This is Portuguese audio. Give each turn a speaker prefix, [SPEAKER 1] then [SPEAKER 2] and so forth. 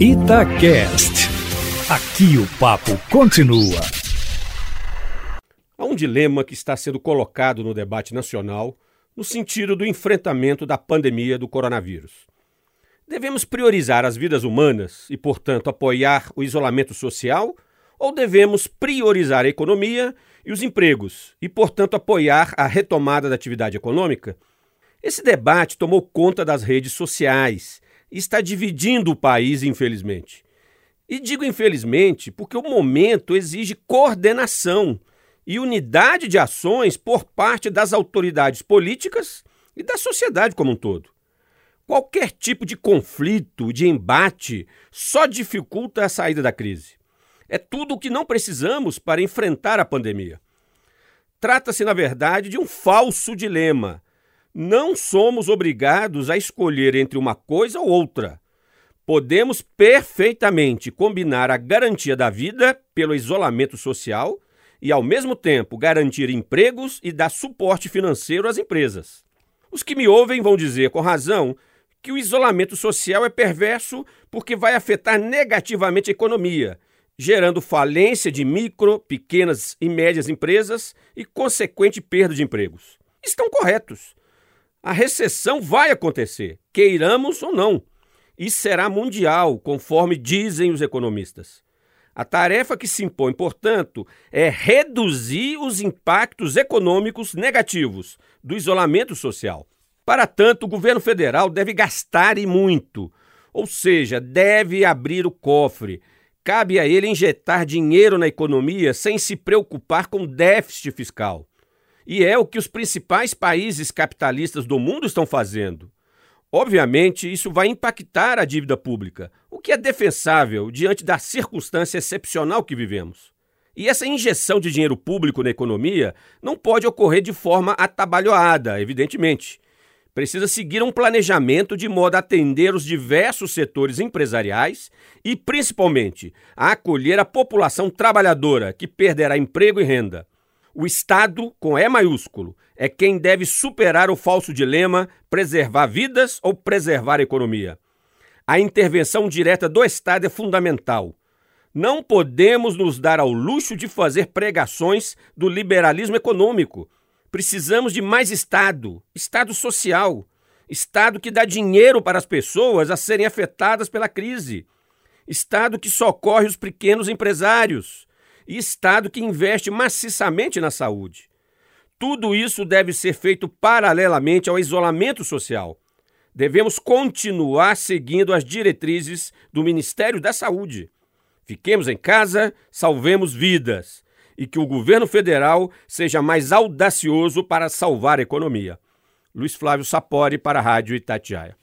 [SPEAKER 1] Itacast. Aqui o papo continua.
[SPEAKER 2] Há um dilema que está sendo colocado no debate nacional no sentido do enfrentamento da pandemia do coronavírus. Devemos priorizar as vidas humanas e, portanto, apoiar o isolamento social? Ou devemos priorizar a economia e os empregos e, portanto, apoiar a retomada da atividade econômica? Esse debate tomou conta das redes sociais está dividindo o país, infelizmente. E digo infelizmente porque o momento exige coordenação e unidade de ações por parte das autoridades políticas e da sociedade como um todo. Qualquer tipo de conflito, de embate, só dificulta a saída da crise. É tudo o que não precisamos para enfrentar a pandemia. Trata-se, na verdade, de um falso dilema não somos obrigados a escolher entre uma coisa ou outra. Podemos perfeitamente combinar a garantia da vida pelo isolamento social e, ao mesmo tempo, garantir empregos e dar suporte financeiro às empresas. Os que me ouvem vão dizer, com razão, que o isolamento social é perverso porque vai afetar negativamente a economia, gerando falência de micro, pequenas e médias empresas e consequente perda de empregos. Estão corretos. A recessão vai acontecer, queiramos ou não, e será mundial, conforme dizem os economistas. A tarefa que se impõe, portanto, é reduzir os impactos econômicos negativos do isolamento social. Para tanto, o governo federal deve gastar e muito, ou seja, deve abrir o cofre. Cabe a ele injetar dinheiro na economia sem se preocupar com déficit fiscal. E é o que os principais países capitalistas do mundo estão fazendo. Obviamente, isso vai impactar a dívida pública, o que é defensável diante da circunstância excepcional que vivemos. E essa injeção de dinheiro público na economia não pode ocorrer de forma atabalhoada, evidentemente. Precisa seguir um planejamento de modo a atender os diversos setores empresariais e, principalmente, a acolher a população trabalhadora que perderá emprego e renda. O Estado, com E maiúsculo, é quem deve superar o falso dilema preservar vidas ou preservar a economia. A intervenção direta do Estado é fundamental. Não podemos nos dar ao luxo de fazer pregações do liberalismo econômico. Precisamos de mais Estado, Estado social, Estado que dá dinheiro para as pessoas a serem afetadas pela crise, Estado que socorre os pequenos empresários, e Estado que investe maciçamente na saúde. Tudo isso deve ser feito paralelamente ao isolamento social. Devemos continuar seguindo as diretrizes do Ministério da Saúde. Fiquemos em casa, salvemos vidas e que o governo federal seja mais audacioso para salvar a economia. Luiz Flávio Sapori para a Rádio Itatiaia.